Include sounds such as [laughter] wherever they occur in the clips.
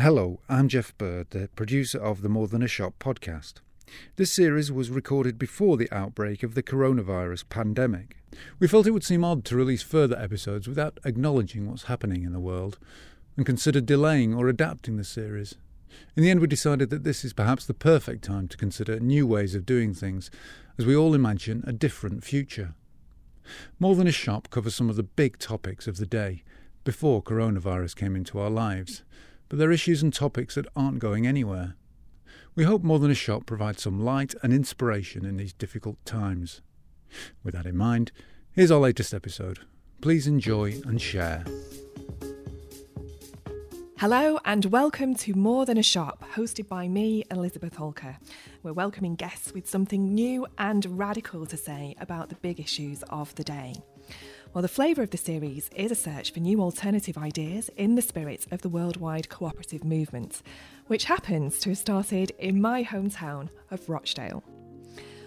Hello, I'm Jeff Bird, the producer of the More Than a Shop podcast. This series was recorded before the outbreak of the coronavirus pandemic. We felt it would seem odd to release further episodes without acknowledging what's happening in the world, and considered delaying or adapting the series. In the end, we decided that this is perhaps the perfect time to consider new ways of doing things, as we all imagine a different future. More Than a Shop covers some of the big topics of the day, before coronavirus came into our lives but they're issues and topics that aren't going anywhere. We hope More Than a Shop provides some light and inspiration in these difficult times. With that in mind, here's our latest episode. Please enjoy and share. Hello and welcome to More Than a Shop, hosted by me, Elizabeth Alker. We're welcoming guests with something new and radical to say about the big issues of the day. Well, the flavour of the series is a search for new alternative ideas in the spirit of the worldwide cooperative movement, which happens to have started in my hometown of Rochdale.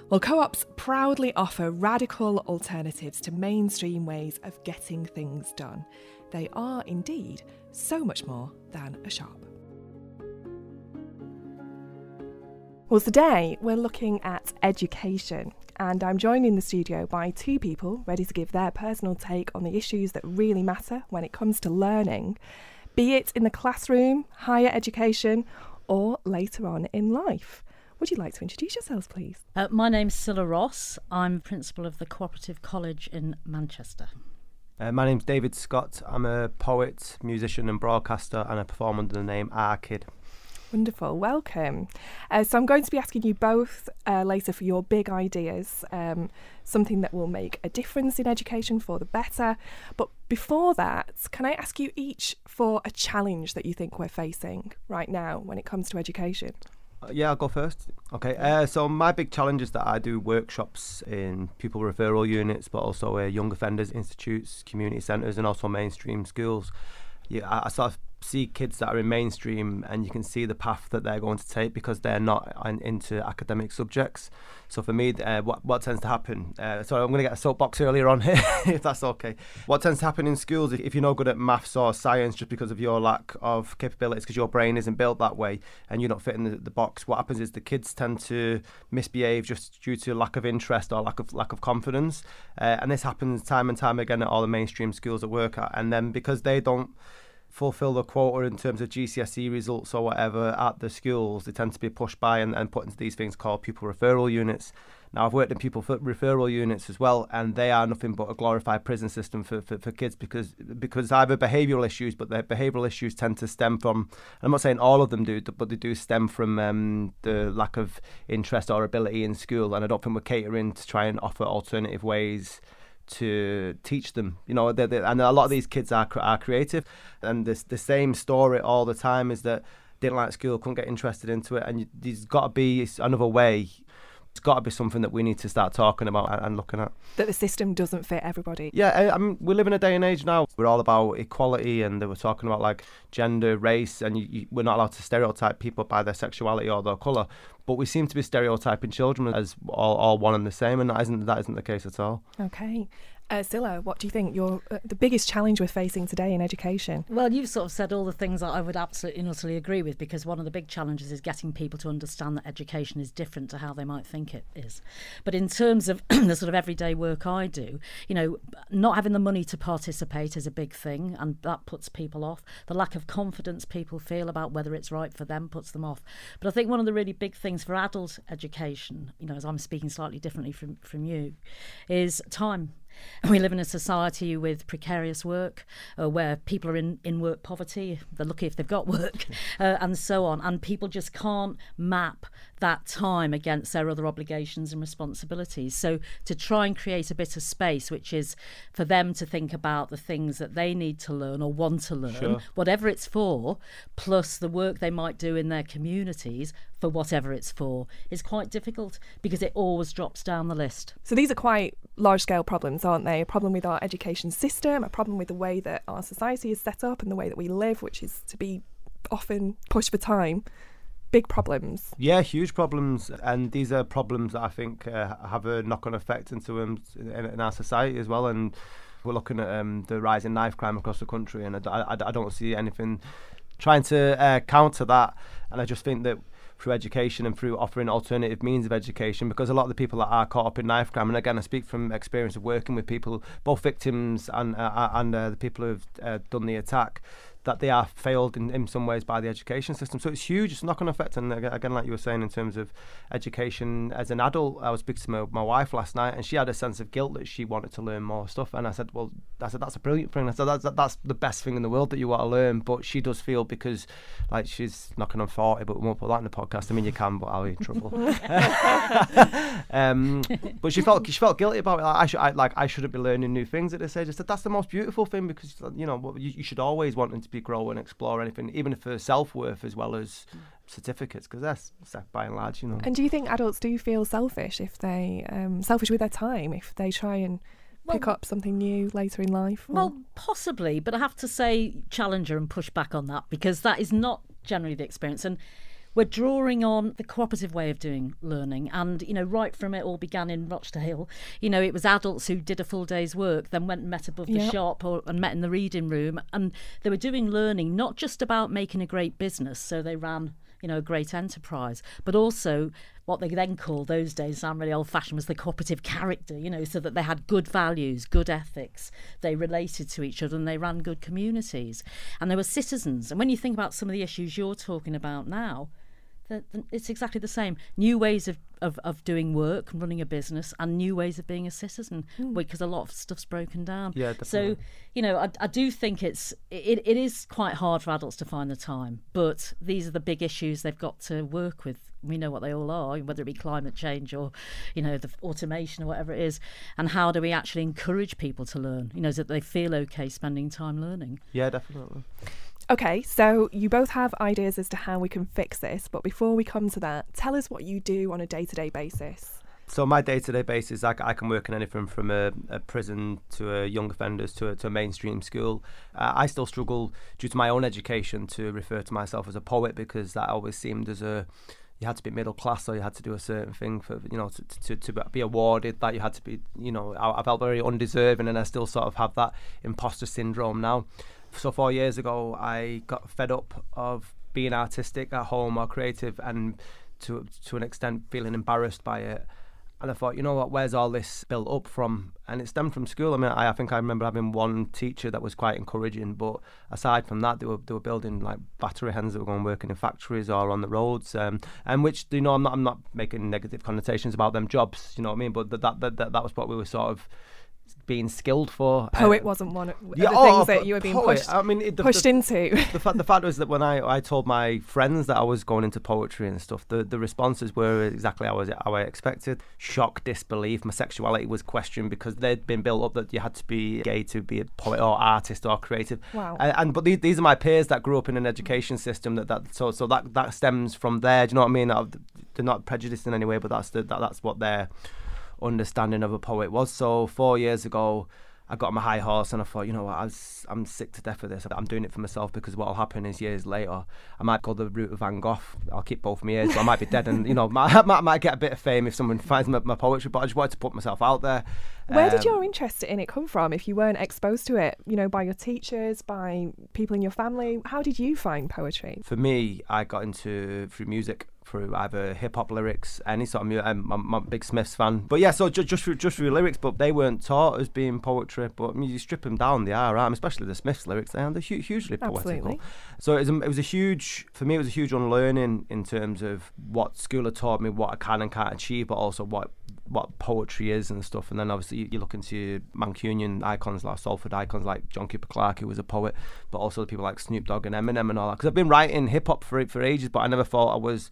Well, co ops proudly offer radical alternatives to mainstream ways of getting things done. They are indeed so much more than a shop. Well, today we're looking at education and I'm joined in the studio by two people ready to give their personal take on the issues that really matter when it comes to learning, be it in the classroom, higher education, or later on in life. Would you like to introduce yourselves, please? Uh, my name's Cilla Ross. I'm principal of the Cooperative College in Manchester. Uh, my name's David Scott. I'm a poet, musician, and broadcaster, and I perform under the name R Kid. Wonderful, welcome. Uh, so, I'm going to be asking you both uh, later for your big ideas, um, something that will make a difference in education for the better. But before that, can I ask you each for a challenge that you think we're facing right now when it comes to education? Uh, yeah, I'll go first. Okay, uh, so my big challenge is that I do workshops in pupil referral units, but also uh, young offenders institutes, community centres, and also mainstream schools. Yeah, I, I sort of see kids that are in mainstream and you can see the path that they're going to take because they're not in, into academic subjects. So for me, uh, what what tends to happen? Uh, sorry, I'm going to get a soapbox earlier on here, [laughs] if that's okay. What tends to happen in schools, if, you're not good at maths or science just because of your lack of capabilities, because your brain isn't built that way, and you're not fitting the, the box, what happens is the kids tend to misbehave just due to lack of interest or lack of lack of confidence, uh, and this happens time and time again at all the mainstream schools that work at, and then because they don't fulfill the quota in terms of GCSE results or whatever at the schools, they tend to be pushed by and, and put into these things called pupil referral units. Now, I've worked in pupil referral units as well, and they are nothing but a glorified prison system for, for, for kids because because either behavioural issues, but the behavioural issues tend to stem from, I'm not saying all of them do, but they do stem from um, the lack of interest or ability in school, and I don't think we're catering to try and offer alternative ways to teach them. You know, they're, they're, and a lot of these kids are are creative, and the the same story all the time is that didn't like school, couldn't get interested into it, and you, there's got to be another way it's got to be something that we need to start talking about and looking at. That the system doesn't fit everybody. Yeah, I mean, we live in a day and age now. We're all about equality, and they were talking about like gender, race, and you, you, we're not allowed to stereotype people by their sexuality or their colour. But we seem to be stereotyping children as all, all one and the same, and that isn't that isn't the case at all. Okay. Uh, what do you think? Uh, the biggest challenge we're facing today in education. Well, you've sort of said all the things that I would absolutely and utterly agree with because one of the big challenges is getting people to understand that education is different to how they might think it is. But in terms of [clears throat] the sort of everyday work I do, you know, not having the money to participate is a big thing, and that puts people off. The lack of confidence people feel about whether it's right for them puts them off. But I think one of the really big things for adult education, you know, as I'm speaking slightly differently from from you, is time we live in a society with precarious work, uh, where people are in, in work poverty. They're lucky if they've got work, [laughs] uh, and so on. And people just can't map that time against their other obligations and responsibilities. So to try and create a bit of space, which is for them to think about the things that they need to learn or want to learn, sure. whatever it's for, plus the work they might do in their communities for whatever it's for, is quite difficult because it always drops down the list. So these are quite large scale problems, aren't they? A problem with our education system, a problem with the way that our society is set up and the way that we live, which is to be often pushed for time big problems. Yeah, huge problems, and these are problems that I think uh, have a knock-on effect into um, in, in, our society as well. And we're looking at um, the rise in knife crime across the country, and I, I, I don't see anything trying to uh, counter that. And I just think that through education and through offering alternative means of education because a lot of the people that are caught up in knife crime and again I speak from experience of working with people both victims and uh, and uh, the people who've uh, done the attack that they are failed in, in some ways by the education system. So it's huge. It's knock-on effect. And again, like you were saying, in terms of education as an adult, I was speaking to my, my wife last night, and she had a sense of guilt that she wanted to learn more stuff. And I said, well, I said that's a brilliant thing. I said that's, that's the best thing in the world that you want to learn. But she does feel because, like, she's knocking on forty, but we won't put that in the podcast. I mean, you can, but I'll be in trouble. [laughs] [laughs] um, but she felt she felt guilty about it. Like, I should, I, like, I shouldn't be learning new things at this age. I said that's the most beautiful thing because you know you, you should always want to be grow and explore anything, even for self worth as well as certificates, because that's, that's by and large, you know. And do you think adults do feel selfish if they um, selfish with their time if they try and well, pick up something new later in life? Or? Well, possibly, but I have to say challenger and push back on that because that is not generally the experience. And we're drawing on the cooperative way of doing learning. And, you know, right from it all began in Rochdale, you know, it was adults who did a full day's work, then went and met above the shop or and met in the reading room. And they were doing learning not just about making a great business, so they ran you know, a great enterprise, but also what they then called those days, sound really old fashioned, was the cooperative character, you know, so that they had good values, good ethics, they related to each other and they ran good communities. And they were citizens. And when you think about some of the issues you're talking about now, it's exactly the same. New ways of, of, of doing work, running a business, and new ways of being a citizen mm. because a lot of stuff's broken down. Yeah, definitely. So, you know, I, I do think it's it, it is quite hard for adults to find the time, but these are the big issues they've got to work with. We know what they all are, whether it be climate change or, you know, the automation or whatever it is. And how do we actually encourage people to learn? You know, so that they feel okay spending time learning. Yeah, definitely. Okay, so you both have ideas as to how we can fix this, but before we come to that, tell us what you do on a day to day basis. So my day-to-day basis, I, I, can work in anything from a, a prison to a young offenders to a, to a mainstream school. Uh, I still struggle due to my own education to refer to myself as a poet because that always seemed as a you had to be middle class or you had to do a certain thing for you know to, to, to be awarded that you had to be you know I, I felt very undeserving and I still sort of have that imposter syndrome now so four years ago, I got fed up of being artistic at home or creative, and to to an extent feeling embarrassed by it. And I thought, you know what, where's all this built up from? And it stemmed from school. I mean, I, I think I remember having one teacher that was quite encouraging, but aside from that, they were they were building like battery hens that were going working in factories or on the roads, um, and which you know I'm not I'm not making negative connotations about them jobs, you know what I mean? But that that that, that was what we were sort of being skilled for. Poet uh, wasn't one of yeah, the oh, things that you were being poet. pushed, I mean, the, pushed the, into. The, fact, the fact was that when I, I told my friends that I was going into poetry and stuff, the, the responses were exactly how I, was, how I expected. Shock, disbelief. My sexuality was questioned because they'd been built up that you had to be gay to be a poet or artist or creative. Wow. And, and but these, these are my peers that grew up in an education system that, that so so that that stems from there. Do you know what I mean? They're not prejudiced in any way, but that's the, that, that's what they're understanding of a poet was. So four years ago, I got on my high horse and I thought, you know what, I I'm sick to death of this. I'm doing it for myself because what will happen is years later, I might go the route of Van Gogh. I'll keep both my ears, but I might be dead and, you know, [laughs] I might, might get a bit of fame if someone finds my, my poetry, but I just wanted to put myself out there. Where um, did your interest in it come from if you weren't exposed to it, you know, by your teachers, by people in your family? How did you find poetry? For me, I got into through music through either hip hop lyrics, any sort of music. I'm, um, I'm, I'm, a big Smiths fan, but yeah, so just just through, just through lyrics, but they weren't taught as being poetry. But I mean, you strip them down, they are, right? especially the Smiths lyrics, they are they're hu- hugely poetical. Absolutely. So it was, a, it was a huge for me. It was a huge unlearning in terms of what school had taught me, what I can and can't achieve, but also what what poetry is and stuff. And then obviously you, you look into Mancunian icons like Salford icons like John Cooper Clarke, who was a poet, but also the people like Snoop Dogg and Eminem and all that. Because I've been writing hip hop for for ages, but I never thought I was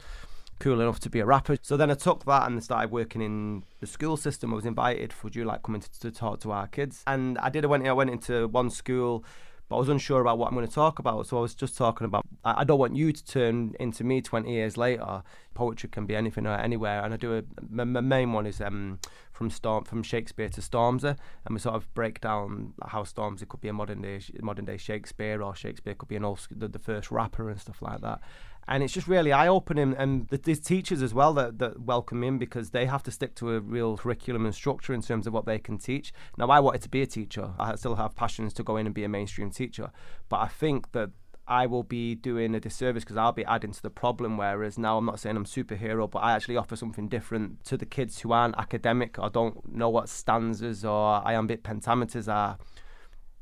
cool enough to be a rapper. So then I took that and started working in the school system. I was invited, would you like coming to, to talk to our kids? And I did. I went. I went into one school but I was unsure about what I'm going to talk about. So I was just talking about I don't want you to turn into me 20 years later. Poetry can be anything or anywhere, and I do a my, my main one is um, from Storm from Shakespeare to Stormzy, and we sort of break down how Stormzy could be a modern day modern day Shakespeare, or Shakespeare could be an old the, the first rapper and stuff like that and it's just really eye opening. And the teachers as well that, that welcome in because they have to stick to a real curriculum and structure in terms of what they can teach. Now, I wanted to be a teacher. I still have passions to go in and be a mainstream teacher, but I think that I will be doing a disservice because I'll be adding to the problem. Whereas now I'm not saying I'm superhero, but I actually offer something different to the kids who aren't academic or don't know what stanzas or iambic pentameters are.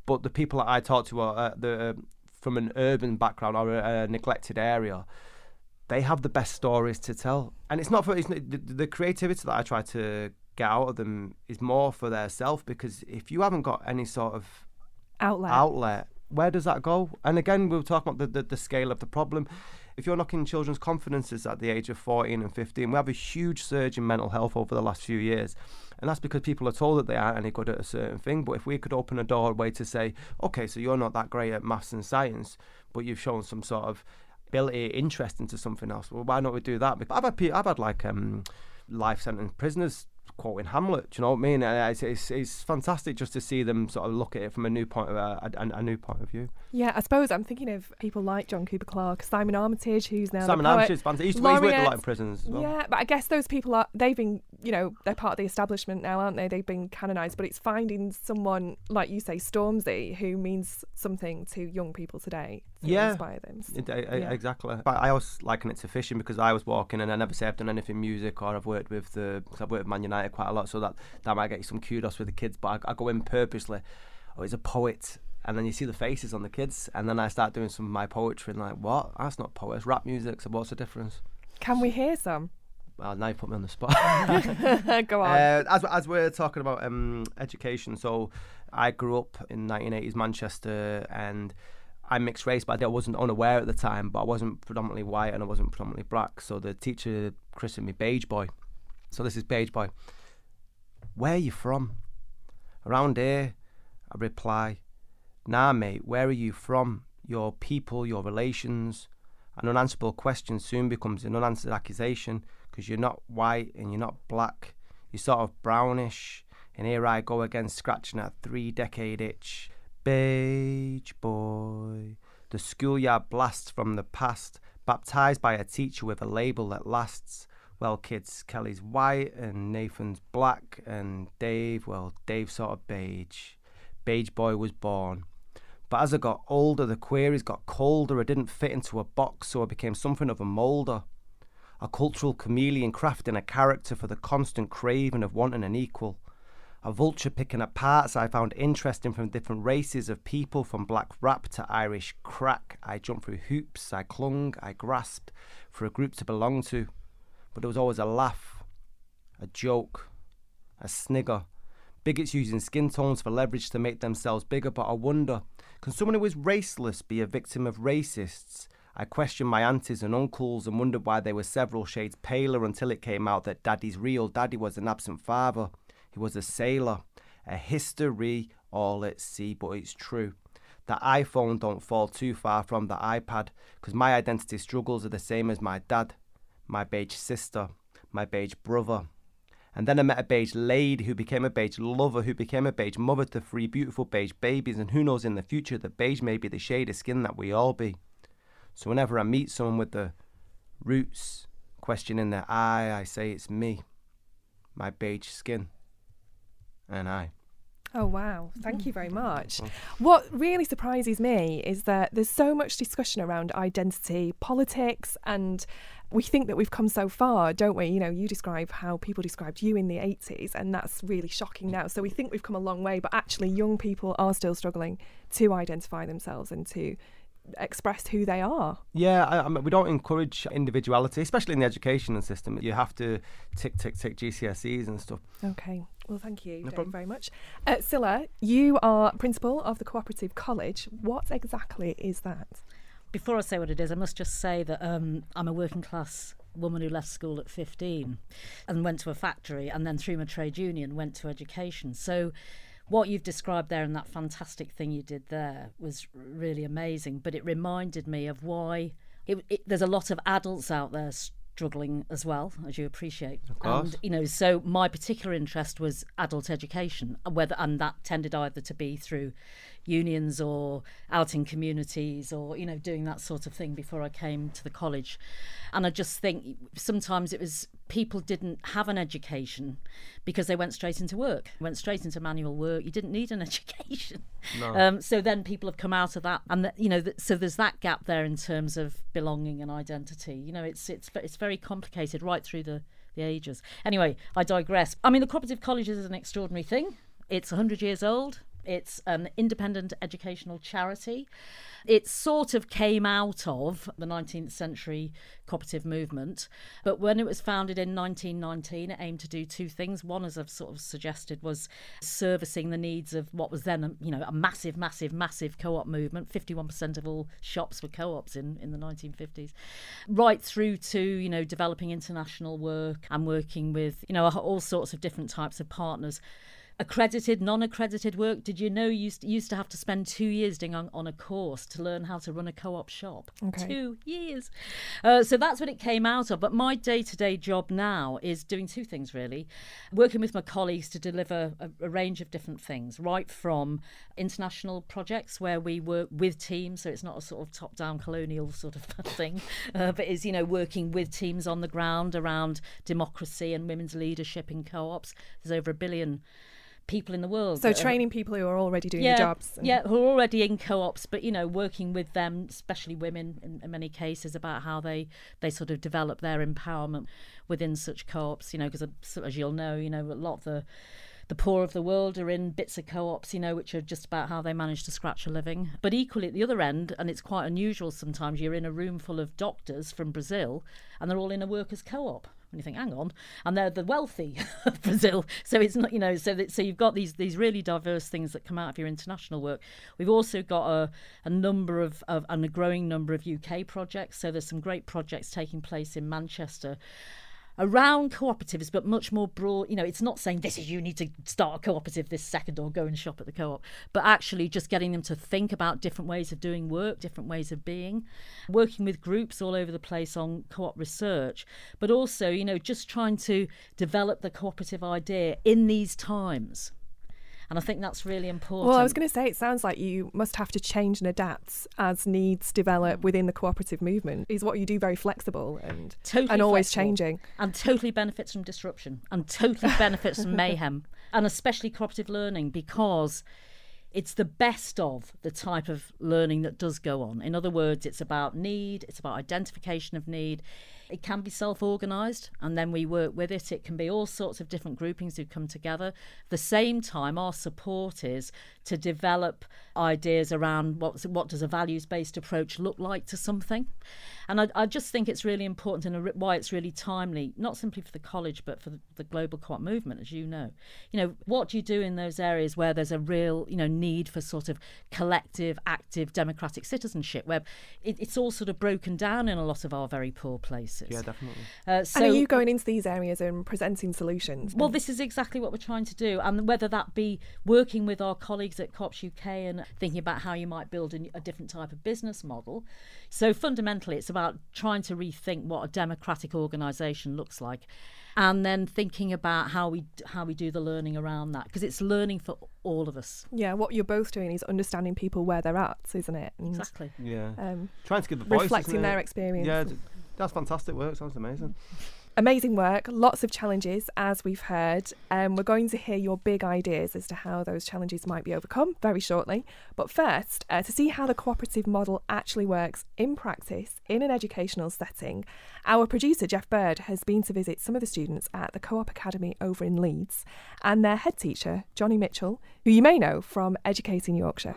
But the people that I talk to are uh, the from an urban background or a, a neglected area they have the best stories to tell. And it's not for it's, the, the creativity that I try to get out of them is more for their self because if you haven't got any sort of Outlet. outlet, where does that go? And again, we'll talking about the, the, the scale of the problem. If you're knocking children's confidences at the age of 14 and 15, we have a huge surge in mental health over the last few years. And that's because people are told that they aren't any good at a certain thing. But if we could open a doorway to say, okay, so you're not that great at maths and science, but you've shown some sort of ability, interest into something else. Well, why not we do that? I've had, I've had like um, life sentence prisoners quoting Hamlet. Do you know what I mean? It's, it's, it's, fantastic just to see them sort of look at it from a new point of uh, a, a, a, new point of view. Yeah, I suppose I'm thinking of people like John Cooper Clarke, Simon Armitage, who's now Simon Armitage. He's, he's worked a lot in prisons. Well. Yeah, but I guess those people are they've been you know they're part of the establishment now, aren't they? They've been canonised, but it's finding someone like you say Stormzy who means something to young people today. To yeah, inspire them. It, yeah. exactly. But I always liken it to fishing because I was walking and I never say I've done anything music or I've worked with the cause I've worked with Man United quite a lot, so that that might get you some kudos with the kids. But I, I go in purposely. Oh, he's a poet, and then you see the faces on the kids, and then I start doing some of my poetry, and like, what? That's not poetry. Rap music. So what's the difference? Can we hear some? Well, now you put me on the spot. [laughs] [laughs] Go on. Uh, as, as we're talking about um, education, so I grew up in 1980s Manchester, and I'm mixed race, but I wasn't unaware at the time. But I wasn't predominantly white, and I wasn't predominantly black. So the teacher christened me Beige Boy. So this is Beige Boy. Where are you from? Around here, I reply. Nah, mate, where are you from? Your people, your relations. An unanswerable question soon becomes an unanswered accusation because you're not white and you're not black. You're sort of brownish. And here I go again, scratching that three decade itch. Beige boy. The schoolyard blast from the past, baptized by a teacher with a label that lasts. Well, kids, Kelly's white and Nathan's black, and Dave, well, Dave's sort of beige. Beige boy was born. But as I got older, the queries got colder. I didn't fit into a box, so I became something of a moulder. A cultural chameleon crafting a character for the constant craving of wanting an equal. A vulture picking at parts I found interesting from different races of people, from black rap to Irish crack. I jumped through hoops, I clung, I grasped for a group to belong to. But there was always a laugh, a joke, a snigger. Bigots using skin tones for leverage to make themselves bigger, but I wonder can someone who is raceless be a victim of racists? I questioned my aunties and uncles and wondered why they were several shades paler until it came out that Daddy's real daddy was an absent father. He was a sailor. A history all at sea, but it's true. The iPhone don't fall too far from the iPad, because my identity struggles are the same as my dad, my beige sister, my beige brother. And then I met a beige lady who became a beige lover, who became a beige mother to three beautiful beige babies, and who knows in the future that beige may be the shade of skin that we all be. So whenever I meet someone with the roots, question in their eye, I say it's me, my beige skin, and I. Oh, wow. Thank you very much. What really surprises me is that there's so much discussion around identity, politics, and we think that we've come so far, don't we? You know, you describe how people described you in the 80s, and that's really shocking now. So we think we've come a long way, but actually, young people are still struggling to identify themselves and to express who they are. Yeah, I, I mean, we don't encourage individuality, especially in the education system. You have to tick, tick, tick GCSEs and stuff. Okay. Well, thank you no very much. Uh, Cilla, you are principal of the Cooperative College. What exactly is that? Before I say what it is, I must just say that um, I'm a working class woman who left school at 15 and went to a factory and then through my trade union went to education. So what you've described there and that fantastic thing you did there was really amazing. But it reminded me of why it, it, there's a lot of adults out there struggling as well, as you appreciate. Of course. And you know, so my particular interest was adult education, whether and that tended either to be through unions or out in communities or you know doing that sort of thing before I came to the college. And I just think sometimes it was people didn't have an education because they went straight into work went straight into manual work. You didn't need an [laughs] education. No. um, so then people have come out of that and the, you know the, so there's that gap there in terms of belonging and identity. You know it's it's it's very complicated right through the the ages. Anyway I digress. I mean the cooperative college is an extraordinary thing. It's 100 years old it's an independent educational charity. It sort of came out of the 19th century cooperative movement, but when it was founded in 1919, it aimed to do two things. One, as I've sort of suggested, was servicing the needs of what was then, a, you know, a massive, massive, massive co-op movement. 51% of all shops were co-ops in, in the 1950s, right through to you know developing international work and working with you know all sorts of different types of partners accredited, non-accredited work. Did you know you used, used to have to spend two years doing on, on a course to learn how to run a co-op shop? Okay. Two years. Uh, so that's what it came out of. But my day-to-day job now is doing two things really, working with my colleagues to deliver a, a range of different things, right from international projects where we work with teams, so it's not a sort of top-down colonial sort of [laughs] thing, uh, but is you know working with teams on the ground around democracy and women's leadership in co-ops. There's over a billion people in the world. So training are, people who are already doing yeah, the jobs. Yeah, who are already in co-ops, but you know, working with them, especially women in, in, many cases, about how they they sort of develop their empowerment within such co-ops. You know, because uh, as you'll know, you know, a lot of the the poor of the world are in bits of co-ops, you know, which are just about how they manage to scratch a living. But equally at the other end, and it's quite unusual sometimes, you're in a room full of doctors from Brazil, and they're all in a workers' co-op and you think, hang on, and they're the wealthy [laughs] of Brazil. So it's not, you know, so that, so you've got these these really diverse things that come out of your international work. We've also got a, a number of, of and a growing number of UK projects. So there's some great projects taking place in Manchester around cooperatives, but much more broad. You know, it's not saying this is you need to start a cooperative this second or go and shop at the co op, but actually just getting them to think about different ways of doing work, different ways of being, working with groups all over the place on co op research, but also, you know, just trying to develop the cooperative idea in these times. And I think that's really important. Well, I was going to say, it sounds like you must have to change and adapt as needs develop within the cooperative movement. Is what you do very flexible and totally and always changing, and totally benefits from disruption, and totally [laughs] benefits from mayhem, and especially cooperative learning because it's the best of the type of learning that does go on. In other words, it's about need, it's about identification of need, it can be self organised, and then we work with it. It can be all sorts of different groupings who come together. At the same time, our support is to develop ideas around what, what does a values based approach look like to something. And I, I, just think it's really important and why it's really timely, not simply for the college, but for the, the global co-op movement, as you know. You know, what do you do in those areas where there's a real, you know, need for sort of collective, active, democratic citizenship, where it, it's all sort of broken down in a lot of our very poor places places. Yeah, definitely. Uh, so, and are you going into these areas and presenting solutions? Well, this is exactly what we're trying to do, and whether that be working with our colleagues at COPS UK and thinking about how you might build a, a different type of business model. So fundamentally, it's about trying to rethink what a democratic organisation looks like and then thinking about how we how we do the learning around that because it's learning for all of us. Yeah, what you're both doing is understanding people where they're at, isn't it? And, exactly. Yeah. Um, Trying to give the voice, reflecting their experience. Yeah, that's fantastic work. Sounds amazing. Amazing work, lots of challenges, as we've heard. Um, we're going to hear your big ideas as to how those challenges might be overcome very shortly. But first, uh, to see how the cooperative model actually works in practice in an educational setting, our producer, Jeff Bird, has been to visit some of the students at the Co op Academy over in Leeds and their head teacher, Jonny Mitchell, who you may know from Educating Yorkshire.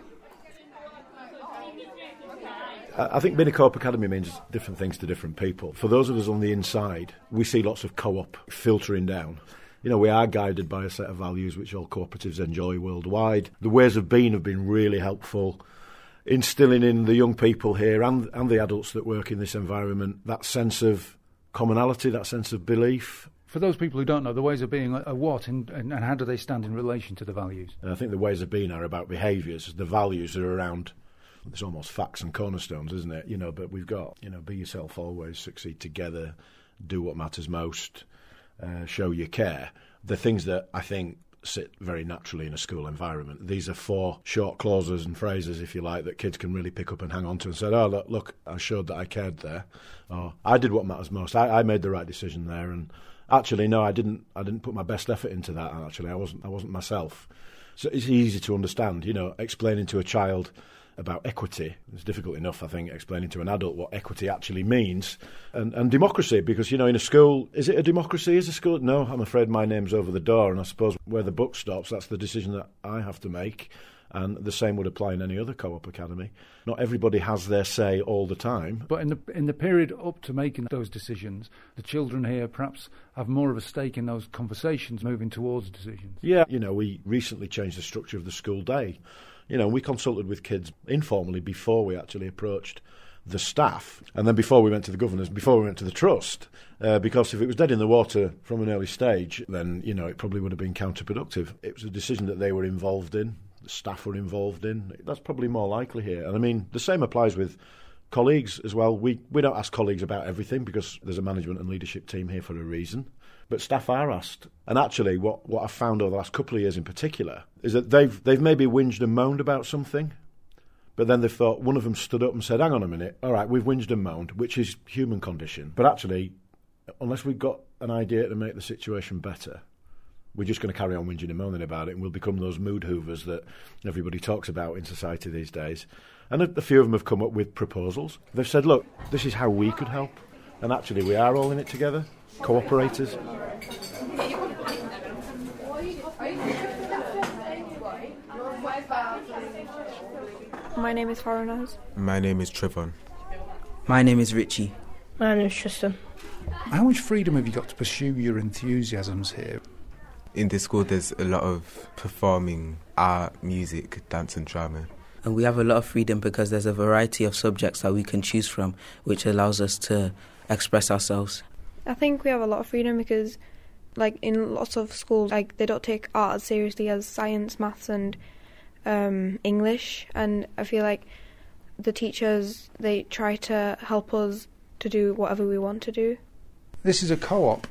I think being a co-op academy means different things to different people. For those of us on the inside, we see lots of co-op filtering down. You know, we are guided by a set of values which all cooperatives enjoy worldwide. The ways of being have been really helpful, instilling in the young people here and, and the adults that work in this environment that sense of commonality, that sense of belief. For those people who don't know, the ways of being are what and, and, and how do they stand in relation to the values? I think the ways of being are about behaviours. The values are around it's almost facts and cornerstones, isn't it? You know, but we've got, you know, be yourself always, succeed together, do what matters most, uh, show your care. The things that I think sit very naturally in a school environment. These are four short clauses and phrases, if you like, that kids can really pick up and hang on to and say, oh, look, look I showed that I cared there. Or I did what matters most. I, I made the right decision there. And actually, no, I didn't, I didn't put my best effort into that, actually. I wasn't, I wasn't myself. So it's easy to understand, you know, explaining to a child about equity. It's difficult enough, I think, explaining to an adult what equity actually means. And, and democracy, because, you know, in a school, is it a democracy? Is a school? No, I'm afraid my name's over the door. And I suppose where the book stops, that's the decision that I have to make. And the same would apply in any other co-op academy. Not everybody has their say all the time. But in the in the period up to making those decisions, the children here perhaps have more of a stake in those conversations moving towards decisions. Yeah, you know, we recently changed the structure of the school day. You know, we consulted with kids informally before we actually approached the staff, and then before we went to the governors, before we went to the trust, uh, because if it was dead in the water from an early stage, then you know it probably would have been counterproductive. It was a decision that they were involved in the staff were involved in. That's probably more likely here. And I mean, the same applies with colleagues as well. We we don't ask colleagues about everything because there's a management and leadership team here for a reason. But staff are asked. And actually, what, what I've found over the last couple of years in particular is that they've they've maybe whinged and moaned about something, but then they've thought one of them stood up and said, "Hang on a minute, all right, we've whinged and moaned, which is human condition. But actually, unless we've got an idea to make the situation better, we're just going to carry on whinging and moaning about it, and we'll become those mood hoovers that everybody talks about in society these days. And a, a, few of them have come up with proposals. They've said, look, this is how we could help. And actually, we are all in it together, cooperators. My name is Faranaz. My name is Trevon. My name is Richie. My name is Tristan. How much freedom have you got to pursue your enthusiasms here? in this school there's a lot of performing art, music, dance and drama. And we have a lot of freedom because there's a variety of subjects that we can choose from, which allows us to express ourselves. I think we have a lot of freedom because, like, in lots of schools, like, they don't take art as seriously as science, maths, and um, English. And I feel like the teachers, they try to help us to do whatever we want to do. This is a co op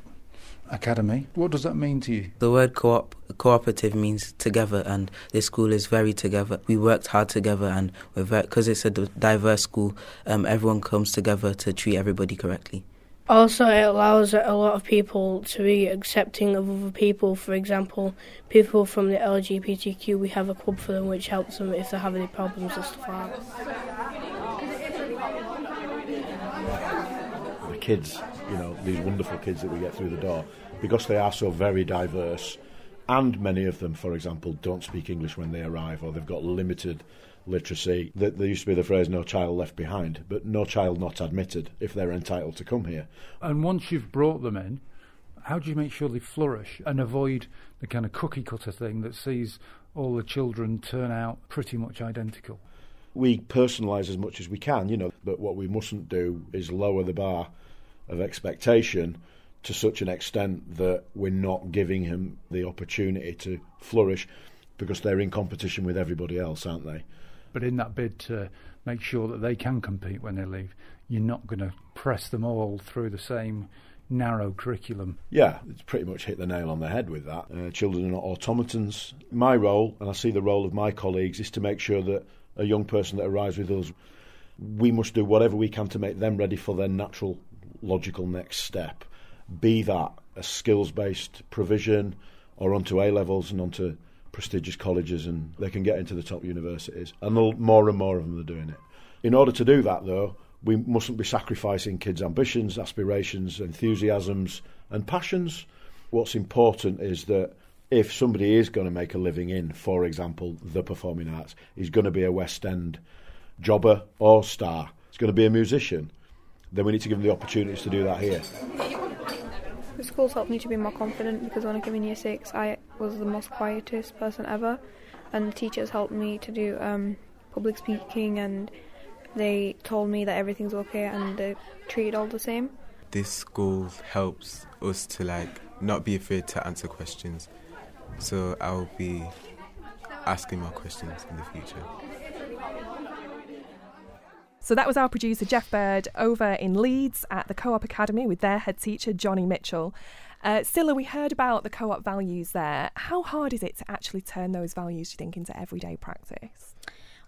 Academy. What does that mean to you? The word co-op, cooperative means together, and this school is very together. We worked hard together, and we're because it's a diverse school. Um, everyone comes together to treat everybody correctly. Also, it allows a lot of people to be accepting of other people. For example, people from the LGBTQ, we have a club for them which helps them if they have any problems and stuff like that. The kids you know, these wonderful kids that we get through the door, because they are so very diverse, and many of them, for example, don't speak English when they arrive, or they've got limited literacy. There used to be the phrase "no child left behind," but no child not admitted if they're entitled to come here. And once you've brought them in, how do you make sure they flourish and avoid the kind of cookie cutter thing that sees all the children turn out pretty much identical? We personalise as much as we can, you know, but what we mustn't do is lower the bar of expectation to such an extent that we're not giving him the opportunity to flourish because they're in competition with everybody else, aren't they? But in that bid to make sure that they can compete when they leave, you're not going to press them all through the same narrow curriculum. Yeah, it's pretty much hit the nail on the head with that. Uh, children are not automatons. My role, and I see the role of my colleagues, is to make sure that a young person that arrives with us, we must do whatever we can to make them ready for their natural logical next step, be that a skills based provision or onto A levels and onto prestigious colleges, and they can get into the top universities. And more and more of them are doing it. In order to do that, though, we mustn't be sacrificing kids' ambitions, aspirations, enthusiasms, and passions. What's important is that if somebody is going to make a living in, for example, the performing arts, he's going to be a West End jobber or star. He's going to be a musician then we need to give them the opportunities to do that here. The school's helped me to be more confident because when I came in year six, I was the most quietest person ever, and the teachers helped me to do um, public speaking, and they told me that everything's okay and they treat it all the same. This school helps us to like not be afraid to answer questions, so I'll be asking more questions in the future. So that was our producer Jeff Bird over in Leeds at the Co op Academy with their head teacher Jonny Mitchell. Uh, we heard about the co op values there. How hard is it to actually turn those values, do you think, into everyday practice?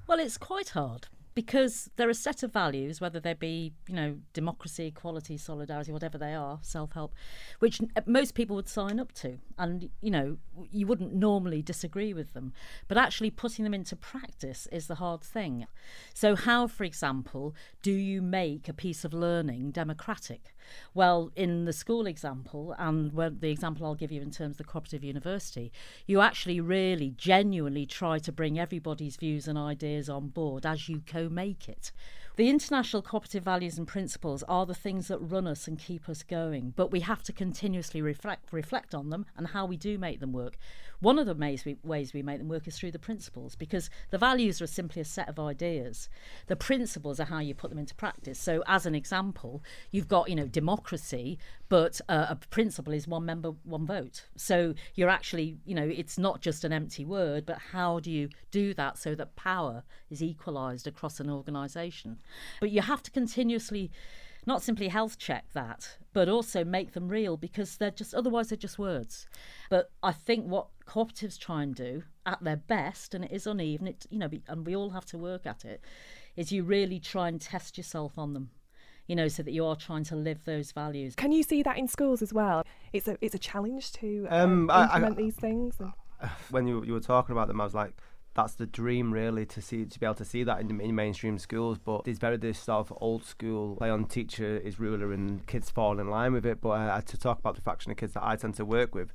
Well, it's quite hard because they're a set of values, whether they be, you know, democracy, equality, solidarity, whatever they are, self help, which uh, most people would sign up to. And, you know, you wouldn't normally disagree with them. But actually putting them into practice is the hard thing. So, how, for example, do you make a piece of learning democratic? Well, in the school example, and the example I'll give you in terms of the cooperative university, you actually really genuinely try to bring everybody's views and ideas on board as you co make it. The international cooperative values and principles are the things that run us and keep us going, but we have to continuously reflect, reflect on them and how we do make them work. One of the ways we, ways we make them work is through the principles because the values are simply a set of ideas. The principles are how you put them into practice. So, as an example, you've got, you know, democracy, but uh, a principle is one member, one vote. So, you're actually, you know, it's not just an empty word, but how do you do that so that power is equalised across an organisation? But you have to continuously not simply health check that, but also make them real because they're just otherwise they're just words. But I think what cooperatives try and do at their best, and it is uneven, it you know, and we all have to work at it, is you really try and test yourself on them. You know, so that you are trying to live those values. Can you see that in schools as well? It's a it's a challenge to um, um, implement I, I, these things. And... [sighs] When you you were talking about them, I was like, that's the dream really to see to be able to see that in, the, in mainstream schools but there's very this sort of old school play on teacher is ruler and kids fall in line with it but uh, to talk about the fraction of kids that I tend to work with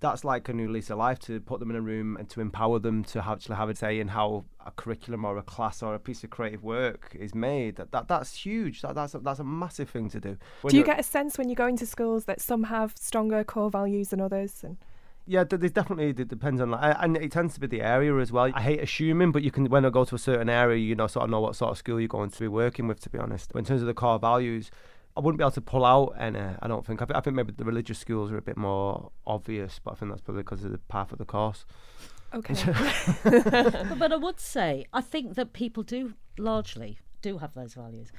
that's like a new lease of life to put them in a room and to empower them to actually have a say in how a curriculum or a class or a piece of creative work is made. That, that that's huge. That, that's a, that's a massive thing to do. When do you get a sense when you go into schools that some have stronger core values than others? And yeah, there's definitely it depends on like, and it tends to be the area as well. I hate assuming, but you can when I go to a certain area, you know, sort of know what sort of school you're going to be working with. To be honest, but in terms of the core values, I wouldn't be able to pull out any. I don't think. I, th- I think maybe the religious schools are a bit more obvious, but I think that's probably because of the path of the course. Okay. [laughs] but, but I would say I think that people do largely do have those values,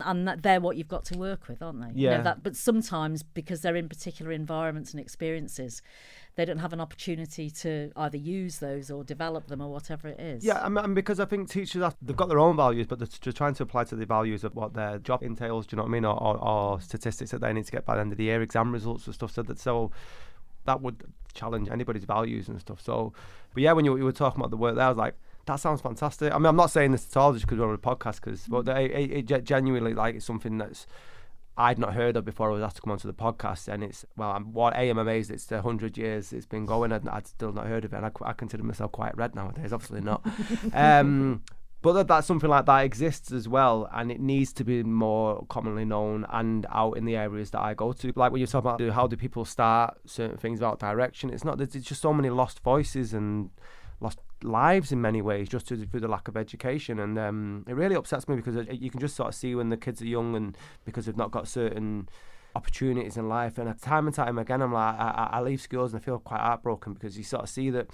and that they're what you've got to work with, aren't they? Yeah. You know, that, but sometimes because they're in particular environments and experiences, they don't have an opportunity to either use those or develop them or whatever it is. Yeah, and, because I think teachers have, they've got their own values, but they're just trying to apply to the values of what their job entails. Do you know what I mean? Or, or, or statistics that they need to get by the end of the year, exam results and stuff. So that so that would challenge anybody's values and stuff. So, but yeah, when you, you were talking about the work there, I was like, that sounds fantastic. I mean, I'm not saying this at all just because we're on a podcast, because but mm. it, it, it genuinely like it's something that's I'd not heard of before I was asked to come onto the podcast. And it's well, I'm what A, I'm amazed it's hundred years it's been going, and I'd still not heard of it. And I, I consider myself quite red nowadays. Obviously not. [laughs] um, but that, that something like that exists as well, and it needs to be more commonly known and out in the areas that I go to. Like when you're talking about how do people start certain things about direction, it's not. There's just so many lost voices and lost lives in many ways just through the lack of education. And um, it really upsets me because you can just sort of see when the kids are young and because they've not got certain opportunities in life. And time and time again, I'm like, I, I leave schools and I feel quite heartbroken because you sort of see that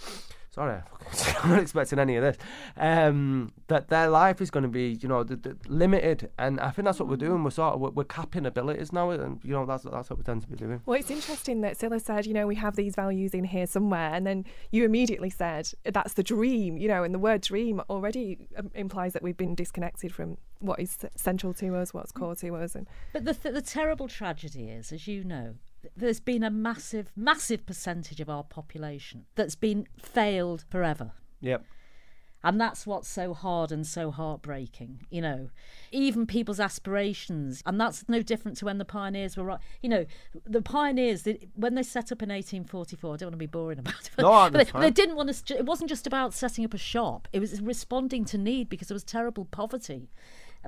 sorry, [laughs] I'm not expecting any of this. Um, that their life is going to be, you know, the, the limited, and I think that's what we're doing. We're sort of we're, we're, capping abilities now, and you know that's that's what we tend to be doing. Well, it's interesting that Cilla said, you know, we have these values in here somewhere, and then you immediately said that's the dream, you know, and the word dream already um, implies that we've been disconnected from what is central to us, what's core to us, and. But the th- the terrible tragedy is, as you know, there's been a massive, massive percentage of our population that's been failed forever. Yep. And that's what's so hard and so heartbreaking, you know. Even people's aspirations, and that's no different to when the pioneers were right. You know, the pioneers, they, when they set up in 1844, I don't want to be boring about it, but, no, but they, they, didn't want to. It wasn't just about setting up a shop; it was responding to need because there was terrible poverty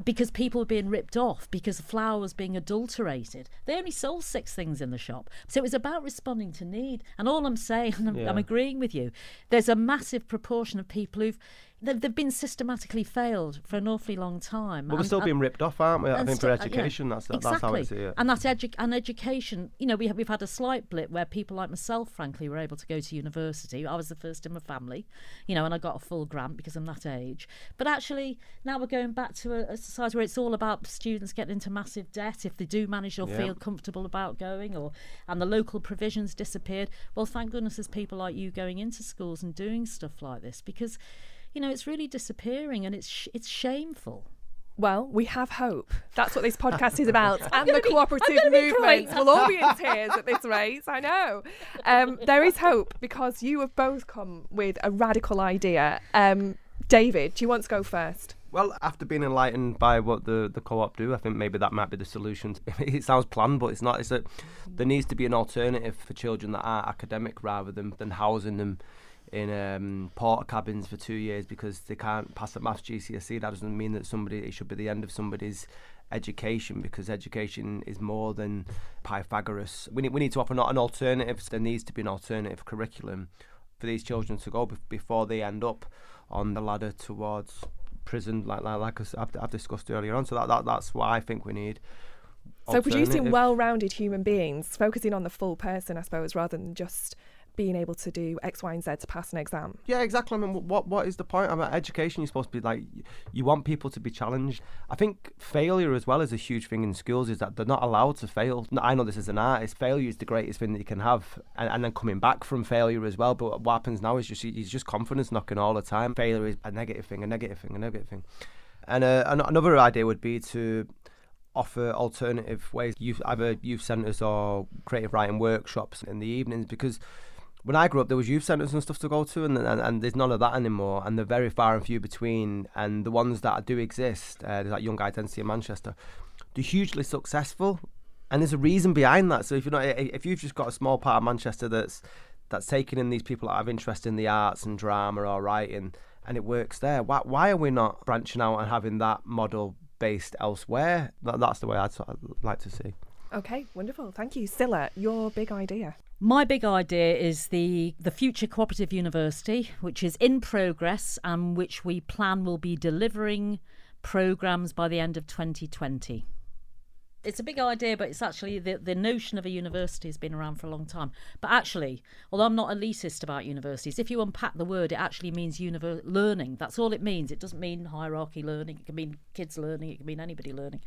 because people were being ripped off because the flour was being adulterated. They only sold six things in the shop. So it was about responding to need. And all I'm saying, [laughs] and I'm, yeah. I'm agreeing with you, there's a massive proportion of people who've they've, they've been systematically failed for an awfully long time. But we're still and- being ripped off, aren't we? I think sti- for uh, yeah, education, that's exactly. that's how I see it. And that edu- and education, you know, we have, we've had a slight blip where people like myself, frankly, were able to go to university. I was the first in my family, you know, and I got a full grant because I'm that age. But actually, now we're going back to a, a society where it's all about students getting into massive debt if they do manage or Yeah. feel comfortable about going, or and the local provisions disappeared. Well, thank goodness there's people like you going into schools and doing stuff like this because. You know, it's really disappearing, and it's sh- it's shameful. Well, we have hope. That's what this [laughs] podcast is about. and gonna the I'm cooperative gonna be movement. We'll all be in [laughs] tears at this rate, I know. Um, there is hope because you have both come with a radical idea. Um, David, do you want to go first? Well, after being enlightened by what the, the co-op do, I think maybe that might be the solution. [laughs] it sounds planned, but it's not. It's that there needs to be an alternative for children that are academic rather than, than housing them in um, Portakabins for two years because they can't pass a maths GCSE. That doesn't mean that somebody it should be the end of somebody's education because education is more than Pythagoras. We need we need to offer not an alternative. There needs to be an alternative curriculum for these children to go bef- before they end up on the ladder towards prison, like like, like I've, I've discussed earlier on. So that, that that's what I think we need. So producing well-rounded human beings, focusing on the full person, I suppose, rather than just being able to do X, Y, and Z to pass an exam. Yeah, exactly. I mean, what what is the point? I mean, education you're supposed to be like you want people to be challenged. I think failure as well is a huge thing in schools. Is that they're not allowed to fail. I know this as an artist. Failure is the greatest thing that you can have, and, and then coming back from failure as well. But what happens now is just it's just confidence knocking all the time. Failure is a negative thing, a negative thing, a negative thing. And uh, another idea would be to offer alternative ways, youth, either youth centres or creative writing workshops in the evenings because when I grew up, there was youth centres and stuff to go to, and, and and there's none of that anymore, and they're very far and few between. And the ones that do exist, uh, there's like Young Identity in Manchester, they're hugely successful, and there's a reason behind that. So if you're not, if you've just got a small part of Manchester that's that's taking in these people that have interest in the arts and drama or writing, and it works there, why why are we not branching out and having that model based elsewhere? That, that's the way I'd, sort of like to see. Okay, wonderful. Thank you. Cilla, your big idea. My big idea is the the future cooperative university, which is in progress and which we plan will be delivering programs by the end of 2020. It's a big idea, but it's actually the, the notion of a university has been around for a long time. But actually, although I'm not elitist about universities, if you unpack the word, it actually means learning. That's all it means. It doesn't mean hierarchy learning. It can mean kids learning. It can mean anybody learning.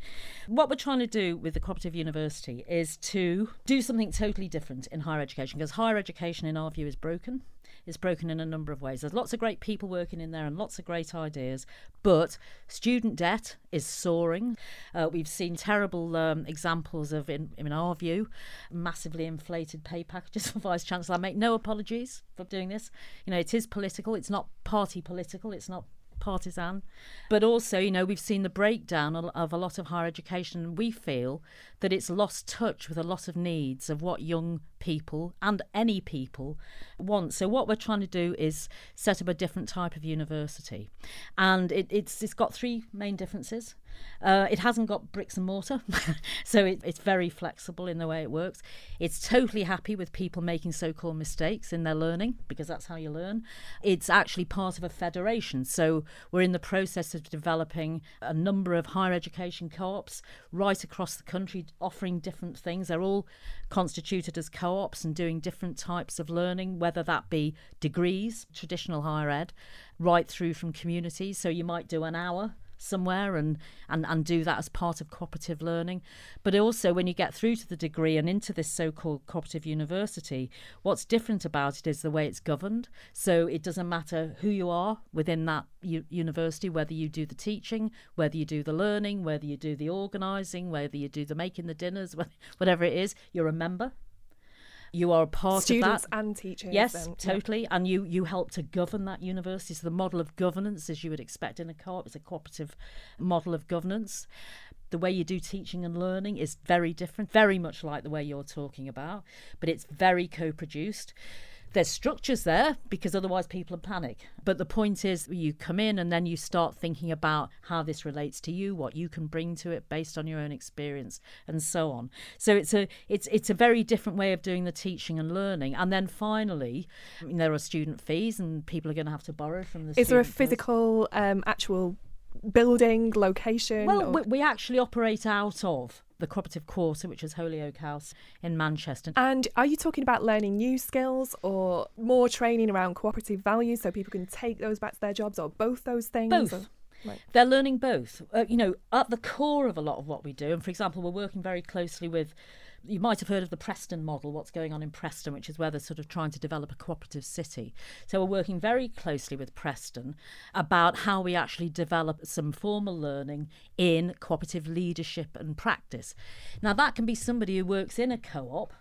What we're trying to do with the cooperative university is to do something totally different in higher education because higher education, in our view, is broken. It's broken in a number of ways. There's lots of great people working in there and lots of great ideas, but student debt is soaring. Uh, we've seen terrible um, examples of, in, in our view, massively inflated pay packages [laughs] for vice chancellor. I make no apologies for doing this. You know, it is political. It's not party political. It's not partisan. But also, you know, we've seen the breakdown of- a lot of higher education, we feel that it's lost touch with a lot of needs of what young people and any people want. So what we're trying to do is set up a different type of university, and it, it's it's got three main differences. Uh, it hasn't got bricks and mortar, [laughs] so it, it's very flexible in the way it works. It's totally happy with people making so-called mistakes in their learning because that's how you learn. It's actually part of a federation, so we're in the process of developing a number of higher education co-ops right across the country, offering different things. They're all constituted as co-ops and doing different types of learning, whether that be degrees, traditional higher ed, right through from communities. So you might do an hour somewhere and, and, and do that as part of cooperative learning. But also, when you get through to the degree and into this so called cooperative university, what's different about it is the way it's governed. So it doesn't matter who you are within that u- university, whether you do the teaching, whether you do the learning, whether you do the organising, whether you do the making the dinners, [laughs] whatever it is, you're a member. You are a part Students of that. Students and teachers. Yes, yeah. totally. And you you help to govern that university. So the model of governance, as you would expect in a co-op, is a cooperative model of governance. The way you do teaching and learning is very different, very much like the way you're talking about, but it's very co-produced. There's structures there because otherwise people panic. But the point is, you come in and then you start thinking about how this relates to you, what you can bring to it based on your own experience, and so on. So it's a it's it's a very different way of doing the teaching and learning. And then finally, I mean, there are student fees, and people are going to have to borrow from the. Is there a physical, um, actual building location? Well, or- we, we actually operate out of the cooperative quarter, which is Holyoake House in Manchester. And are you talking about learning new skills or more training around cooperative values so people can take those back to their jobs or both those things? Both. or- Right. They're learning both. Uh, you know, at the core of a lot of what we do, and for example, we're working very closely with. You might have heard of the Preston model, what's going on in Preston, which is where they're sort of trying to develop a cooperative city. So we're working very closely with Preston about how we actually develop some formal learning in cooperative leadership and practice. Now, that can be somebody who works in a co op,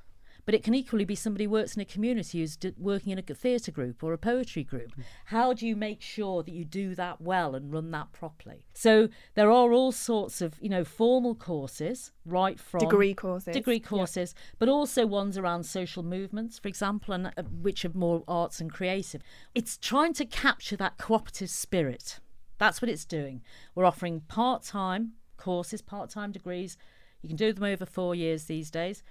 but it can equally be somebody who works in a community who's d- working in a theatre group or a poetry group. How do you make sure that you do that well and run that properly? So there are all sorts of, you know, formal courses right from Degree courses. degree yeah. courses, but also ones around social movements, for example, and uh, which are more arts and creative. It's trying to capture that cooperative spirit. That's what it's doing. We're offering part-time courses, part-time degrees. You can do them over four years these days.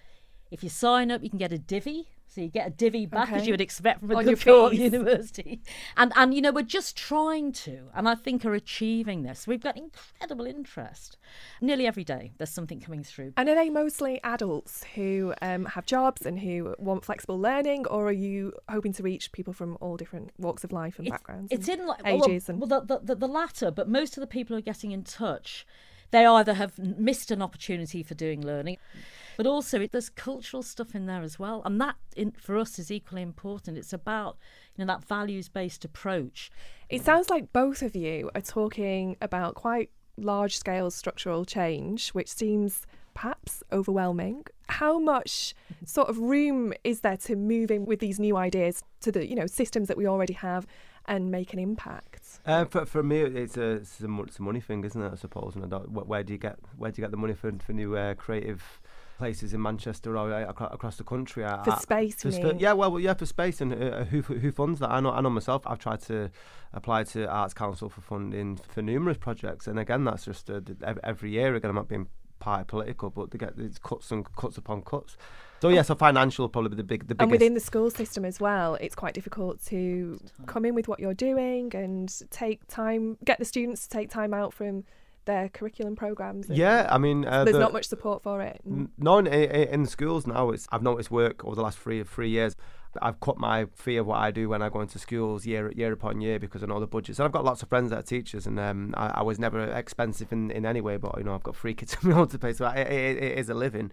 If you sign up, you can get a divvy. So you get a divvy back as you would expect from a On good co-op university. And and you know we're just trying to, and I think are achieving this. We've got incredible interest. Nearly every day there's something coming through. And are they mostly adults who um, have jobs and who want flexible learning, or are you hoping to reach people from all different walks of life and It's- backgrounds? It's and in like ages well, and well the, the, the latter, but most of the people who are getting in touch, they either have missed an opportunity for doing learning, but also it, there's cultural stuff in there as well, and that in, for us is equally important. It's about you know that values based approach. It sounds like both of you are talking about quite large scale structural change, which seems perhaps overwhelming. How much mm-hmm. sort of room is there to move in with these new ideas to the you know systems that we already have and make an impact? Um, for, for me, it's a, it's a, it's a money thing, isn't it? I suppose. And I don't, where do you get where do you get the money for for new uh, creative places in Manchester or uh, across the country? I, For I- space, for mean? yeah, well, well, yeah, for space and uh, who who funds that? I know, I know myself. I've tried to apply to Arts Council for funding for numerous projects, and again, that's just uh, every year. Again, I'm not being party political, but they get it's cuts and cuts upon cuts. So yeah, so financial probably the big the biggest. And within the school system as well, it's quite difficult to come in with what you're doing and take time, get the students to take time out from their curriculum programs. yeah, I mean, uh, there's the- not much support for it. N- No, in, in, in schools now, it's I've noticed work over the last three three years. I've cut my fee of what I do when I go into schools year year upon year because I know the budgets. And I've got lots of friends that are teachers, and um, I, I was never expensive in, in any way. But you know, I've got three kids of my own to pay, so it, it, it is a living.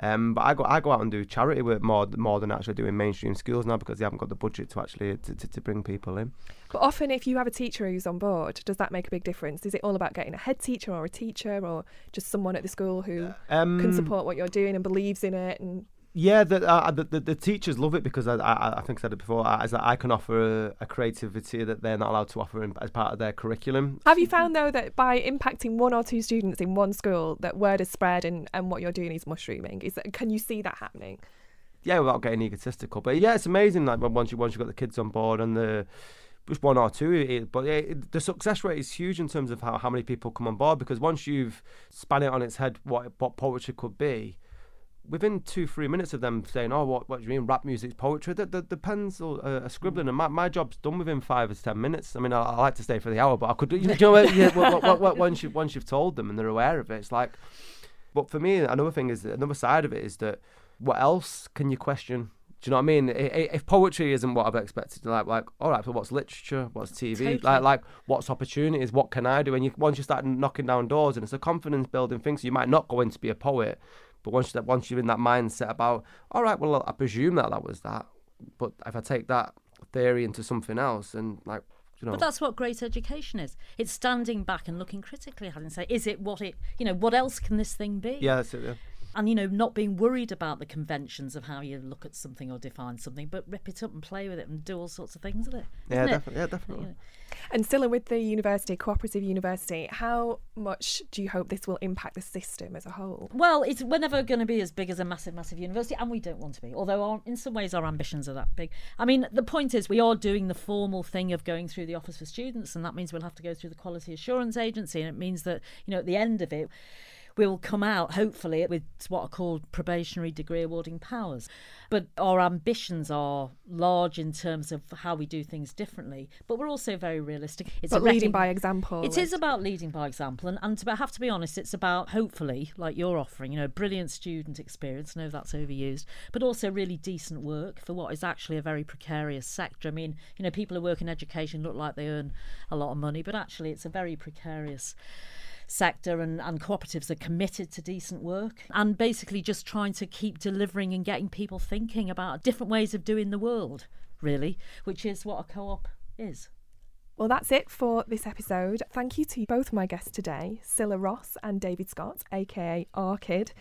Um, but I go I go out and do charity work more more than actually doing mainstream schools now because they haven't got the budget to actually to, to, to bring people in. But often, if you have a teacher who's on board, does that make a big difference? Is it all about getting a head teacher or a teacher or just someone at the school who Um, can support what you're doing and believes in it? And Yeah, the, uh, the, the the teachers love it because I, I, I think I said it before. uh, Is that I can offer a, a creativity that they're not allowed to offer in, as part of their curriculum. have you found though that by impacting one or two students in one school, that word is spread and, and what you're doing is mushrooming? Is that, can you see that happening? Yeah, without getting egotistical, but yeah, it's amazing. Like once you once you got the kids on board and the just one or two, it, but it, the success rate is huge in terms of how, how many people come on board because once you've span it on its head, what what poetry could be. Within two, three minutes of them saying, "Oh, what, what do you mean? Rap music's poetry?" The, the, the pens are, uh, scribbling, and my, my job's done within five or ten minutes. I mean, I, I like to stay for the hour, but I could do. You know, what- yeah, what, what, what, once you once you've told them and they're aware of it, it's like. But for me, another thing is another side of it is that what else can you question? Do you know what I mean? If poetry isn't what I've expected, like like all right, so what's literature? What's TV? Totally. Like like what's opportunities? What can I do? And you once you start knocking down doors, and it's a confidence building thing. So you might not go in to be a poet, but once you, once you're in that mindset about all right, well I presume that that was that, but if I take that theory into something else, and like you know, But that's what great education is. It's standing back and looking critically at it and say, is it what it, you know, what else can this thing be? yeah, that's it. Yeah. And, you know, not being worried about the conventions of how you look at something or define something, but rip it up and play with it and do all sorts of things with it. Yeah, isn't it? definitely. Yeah, definitely. You know. And still with the university, cooperative university, how much do you hope this will impact the system as a whole? Well, it's we're never going to be as big as a massive, massive university, and we don't want to be. Although, our, in some ways, our ambitions are that big. I mean, the point is, we are doing the formal thing of going through the Office for Students, and that means we'll have to go through the Quality Assurance Agency, and it means that you know at the end of it. We'll come out hopefully with what are called probationary degree awarding powers. But our ambitions are large in terms of how we do things differently. But we're also very realistic. It's But a leading by example. it is about leading by example, and, and to have to be honest, it's about hopefully, like you're offering, you know, brilliant student experience. I know that's overused, but also really decent work for what is actually a very precarious sector. I mean, you know, people who work in education look like they earn a lot of money, but actually, it's a very precarious sector and, and cooperatives are committed to decent work and basically just trying to keep delivering and getting people thinking about different ways of doing the world really which is what a co-op is Well, that's it for this episode. Thank you to both my guests today, Cilla Ross and David Scott, aka R Kid.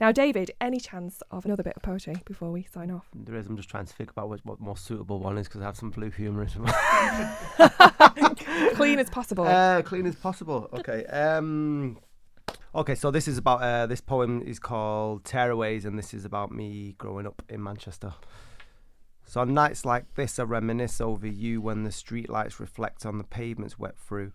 Now, David, any chance of another bit of poetry before we sign off? There is. I'm just trying to think about which, what more suitable one is because I have some blue humour. [laughs] Clean as possible. Uh, clean as possible. Okay. Um, okay. So this is about. Uh, this poem is called Tearaways, and this is about me growing up in Manchester. So on nights like this, I reminisce over you when the streetlights reflect on the pavements wet through.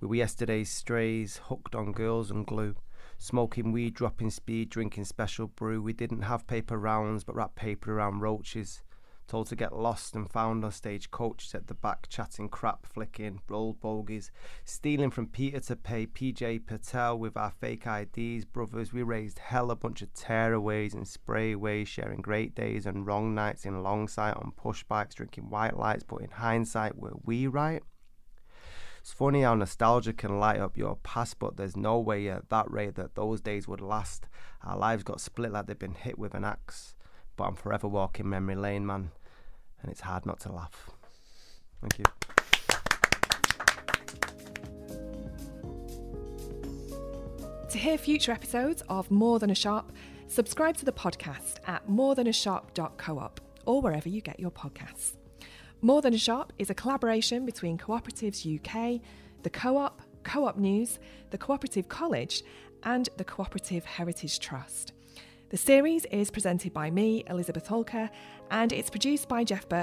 We were yesterday's strays, hooked on girls and glue. Smoking weed, dropping speed, drinking special brew. We didn't have paper rounds, but wrapped paper around roaches. Told to get lost and found on stage coaches at the back, chatting crap, flicking old bogies. Stealing from Peter to pay PJ Patel with our fake IDs. Brothers, we raised hell a bunch of tearaways and sprayaways, sharing great days and wrong nights in long sight on push bikes, drinking white lights. But in hindsight, were we right? It's funny how nostalgia can light up your past, but there's no way at that rate that those days would last. Our lives got split like they've been hit with an axe. But I'm forever walking memory lane, man, and it's hard not to laugh. Thank you. To hear future episodes of More Than a Shop, subscribe to the podcast at morethanashop.coop or wherever you get your podcasts. More Than a Shop is a collaboration between Cooperatives UK, the Co op, Co op News, the Cooperative College, and the Cooperative Heritage Trust. The series is presented by me, Elizabeth Alker, and it's produced by Jeff Burke.